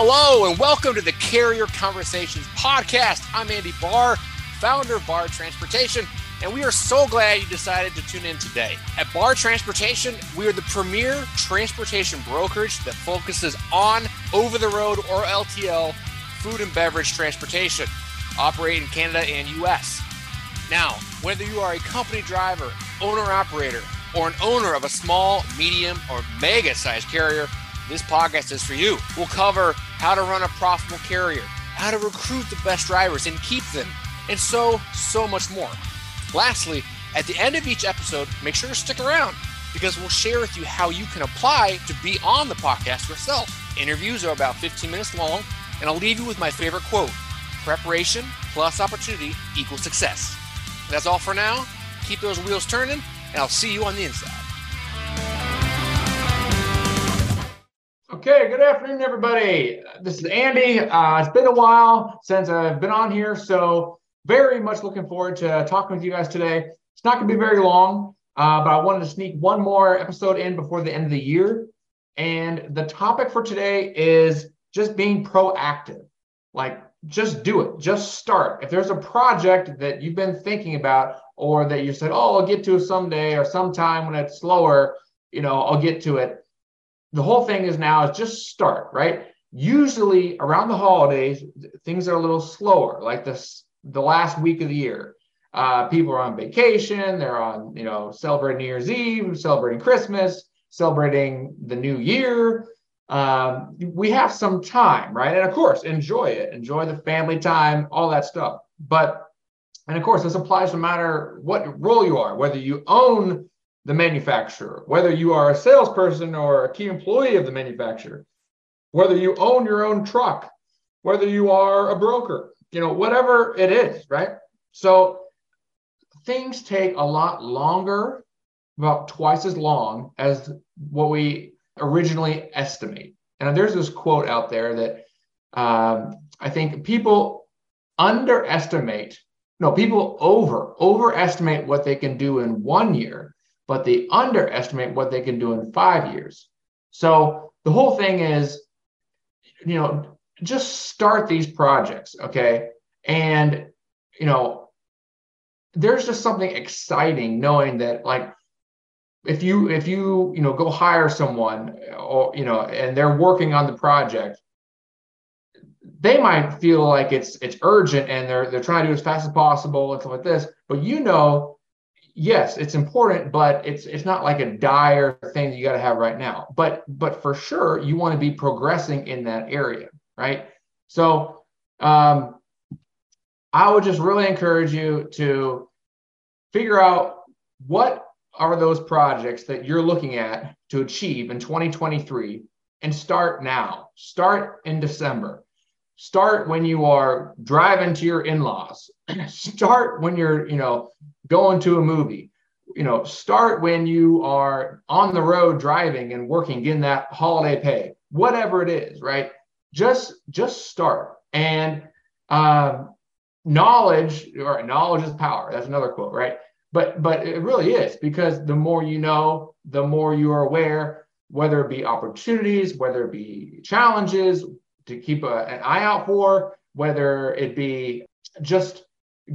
Hello, and welcome to the Carrier Conversations podcast. I'm Andy Bahr, founder of Bahr Transportation, and we are so glad you decided to tune in today. At Bahr Transportation, we are the premier transportation brokerage that focuses on over the road or LTL food and beverage transportation, operate in Canada and US. Now, whether you are a company driver, owner operator, or an owner of a small, medium, or mega sized carrier, this podcast is for you. We'll cover how to run a profitable carrier, how to recruit the best drivers and keep them, and so, so much more. Lastly, at the end of each episode, make sure to stick around because we'll share with you how you can apply to be on the podcast yourself. Interviews are about 15 minutes long, and I'll leave you with my favorite quote preparation plus opportunity equals success. That's all for now. Keep those wheels turning, and I'll see you on the inside. Okay, good afternoon, everybody. This is Andy. Uh, it's been a while since I've been on here, so very much looking forward to talking with you guys today. It's not going to be very long, uh, but I wanted to sneak one more episode in before the end of the year. And the topic for today is just being proactive. Like, just do it, just start. If there's a project that you've been thinking about, or that you said, oh, I'll get to it someday or sometime when it's slower, you know, I'll get to it the whole thing is now is just start, right? Usually around the holidays, things are a little slower, like this the last week of the year. Uh, people are on vacation, they're on, you know, celebrating New Year's Eve, celebrating Christmas, celebrating the new year. Um, we have some time, right? And of course, enjoy it, enjoy the family time, all that stuff. But, and of course, this applies no matter what role you are, whether you own the manufacturer, whether you are a salesperson or a key employee of the manufacturer, whether you own your own truck, whether you are a broker, you know, whatever it is, right? So things take a lot longer, about twice as long as what we originally estimate. And there's this quote out there that um, I think people underestimate, no, people over overestimate what they can do in one year but they underestimate what they can do in five years. So the whole thing is, you know, just start these projects, okay? And, you know, there's just something exciting knowing that, like, if you if you you know go hire someone or you know and they're working on the project they might feel like it's it's urgent and they're they're trying to do as fast as possible and stuff like this but you know yes, it's important, but it's it's not like a dire thing you got to have right now. But but for sure, you want to be progressing in that area, right? So um, I would just really encourage you to figure out what are those projects that you're looking at to achieve in 2023 and start now. Start in December. Start when you are driving to your in-laws. Start when you're, you know, going to a movie. You know start when you are on the road driving and working getting that holiday pay whatever it is right? Just just start. And um, knowledge or knowledge is power. That's another quote right? But but it really is because the more you know the more you are aware whether it be opportunities whether it be challenges to keep a, an eye out for whether it be just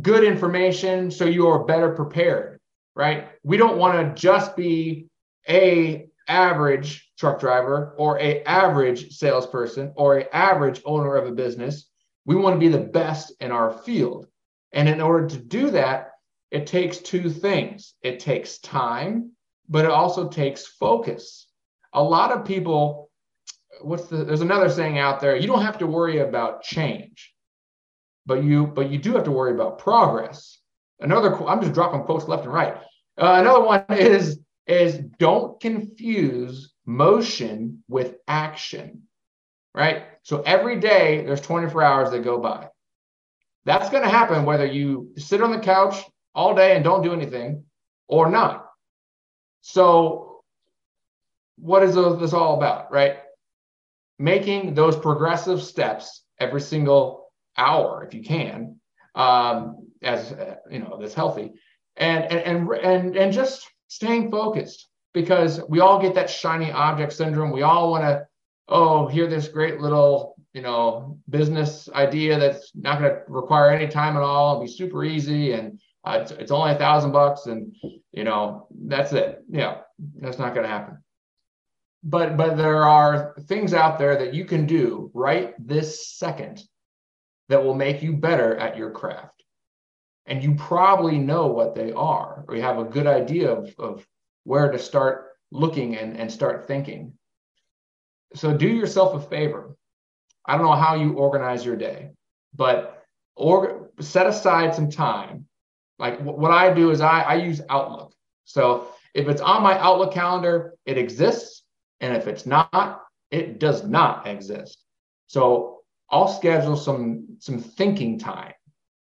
good information so you are better prepared, right? We don't want to just be a average truck driver or a average salesperson or a average owner of a business. We want to be the best in our field. And in order to do that, it takes two things. It takes time, but it also takes focus. A lot of people what's the there's another saying out there, you don't have to worry about change but you but you do have to worry about progress. Another I'm just dropping quotes left and right. Uh, another one is is don't confuse motion with action. Right? So every day there's 24 hours that go by. That's going to happen whether you sit on the couch all day and don't do anything or not. So what is this all about, right? Making those progressive steps every single hour if you can, um, as you know, that's healthy, and and and and and just staying focused because we all get that shiny object syndrome. We all want to oh hear this great little you know, business idea that's not going to require any time at all, It'll be super easy, and uh, it's, it's only a thousand bucks, and you know, that's it. Yeah, that's not going to happen. But but there are things out there that you can do right this second that will make you better at your craft. And you probably know what they are, or you have a good idea of, of where to start looking and, and start thinking. So do yourself a favor. I don't know how you organize your day, but or set aside some time. Like what I do is I, I use Outlook. So if it's on my Outlook calendar, it exists. And if it's not, it does not exist. So I'll schedule some some thinking time,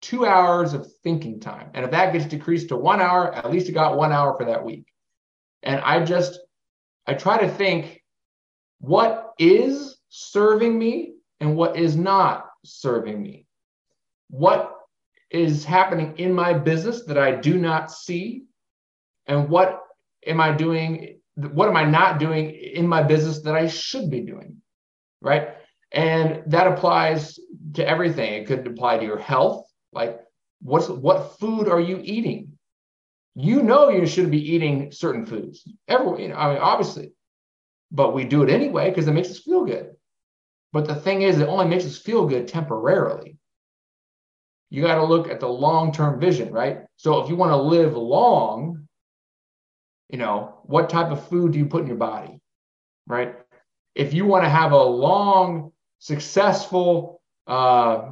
two hours of thinking time. And if that gets decreased to one hour, at least you got one hour for that week. And I just I try to think what is serving me and what is not serving me. What is happening in my business that I do not see? And what am I doing? What am I not doing in my business that I should be doing? Right. And that applies to everything. It could apply to your health. Like, what's what food are you eating? You know you shouldn't be eating certain foods. Everyone, you know, I mean, obviously, but we do it anyway because it makes us feel good. But the thing is, it only makes us feel good temporarily. You got to look at the long-term vision, right? So if you want to live long, you know, what type of food do you put in your body, right? If you want to have a long successful uh,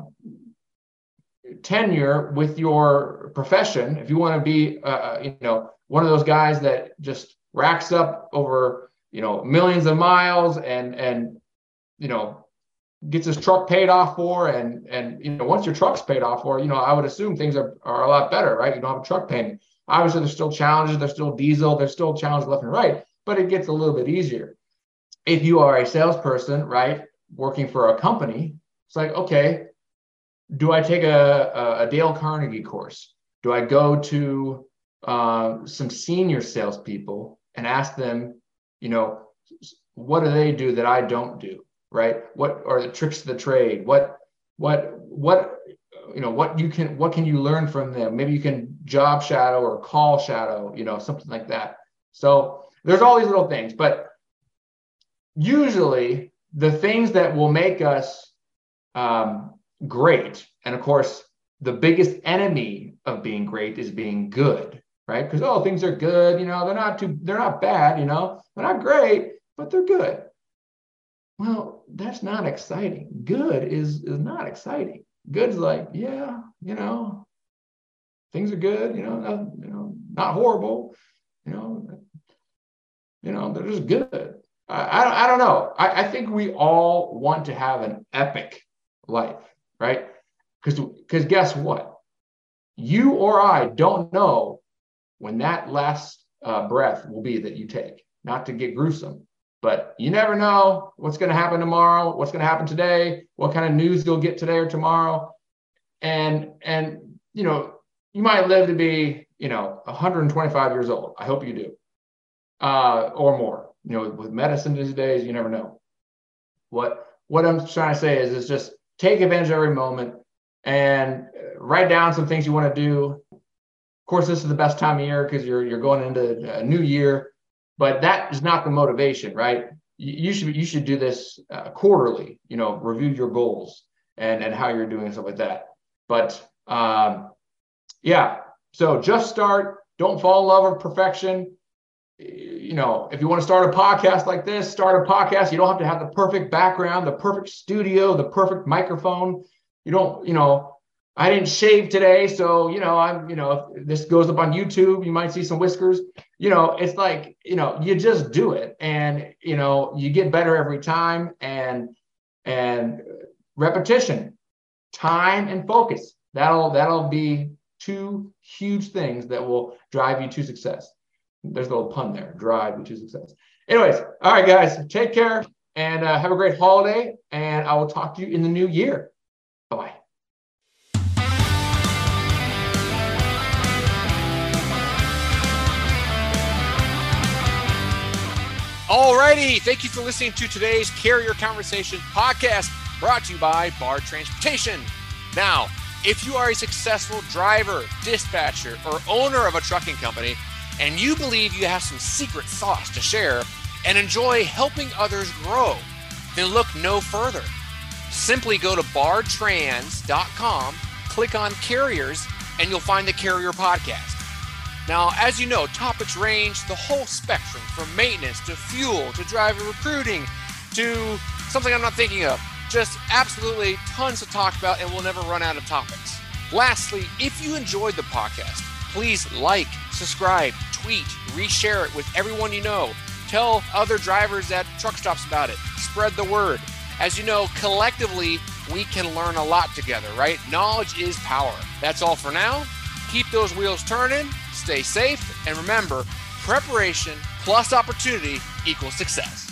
tenure with your profession, if you want to be, uh, uh, you know, one of those guys that just racks up over, you know, millions of miles and and you know gets his truck paid off for and and you know once your truck's paid off for you know i would assume things are, are a lot better right you don't have a truck payment obviously there's still challenges there's still diesel there's still challenges left and right but it gets a little bit easier if you are a salesperson right working for a company, it's like, okay, do I take a, a, Dale Carnegie course? Do I go to uh, some senior salespeople and ask them, you know, what do they do that I don't do? Right? What are the tricks of the trade? What, what, what, you know, what you can, what can you learn from them? Maybe you can job shadow or call shadow, you know, something like that. So there's all these little things, but usually the things that will make us um, great, and of course, the biggest enemy of being great is being good, right? Because oh, things are good, you know, they're not too, they're not bad, you know, they're not great, but they're good. Well, that's not exciting. Good is is not exciting. Good's like, yeah, you know, things are good, you know, not, you know, not horrible, you know, you know, they're just good. I, I don't know. I, I think we all want to have an epic life, right? Because because guess what? You or I don't know when that last uh, breath will be that you take. Not to get gruesome, but you never know what's going to happen tomorrow, what's going to happen today, what kind of news you'll get today or tomorrow, and and you know you might live to be you know 125 years old. I hope you do, uh, or more you know, with medicine these days, you never know. What what I'm trying to say is, is just take advantage of every moment and write down some things you want to do. Of course, this is the best time of year because you're you're going into a new year, but that is not the motivation, right? You should you should do this uh, quarterly. You know, review your goals and and how you're doing and stuff like that. But um, yeah, so just start. Don't fall in love with perfection you know, if you want to start a podcast like this, start a podcast. You don't have to have the perfect background, the perfect studio, the perfect microphone. You don't, you know, I didn't shave today, so you know, I'm, you know, if this goes up on YouTube, you might see some whiskers. You know, it's like, you know, you just do it, and you know, you get better every time, and and repetition, time, and focus. That'll that'll be two huge things that will drive you to success. There's a little pun there. Drive you to success. Anyways, all right, guys, take care and uh, have a great holiday. And I will talk to you in the new year. All righty. Thank you for listening to today's Carrier Conversation podcast. brought to you by Bahr Transportation. Now, if you are a successful driver, dispatcher, or owner of a trucking company, and you believe you have some secret sauce to share and enjoy helping others grow, then look no further. Simply go to bahrtrans.com, click on carriers, and you'll find the Carrier Podcast. Now, as you know, topics range the whole spectrum from maintenance to fuel to driver recruiting to something I'm not thinking of. Just absolutely tons to talk about, and we'll never run out of topics. Lastly, if you enjoyed the podcast, please like, subscribe, tweet, reshare it with everyone you know. Tell other drivers at truck stops about it. Spread the word. As you know, collectively, we can learn a lot together, right? Knowledge is power. That's all for now. Keep those wheels turning, stay safe, and remember preparation plus opportunity equals success.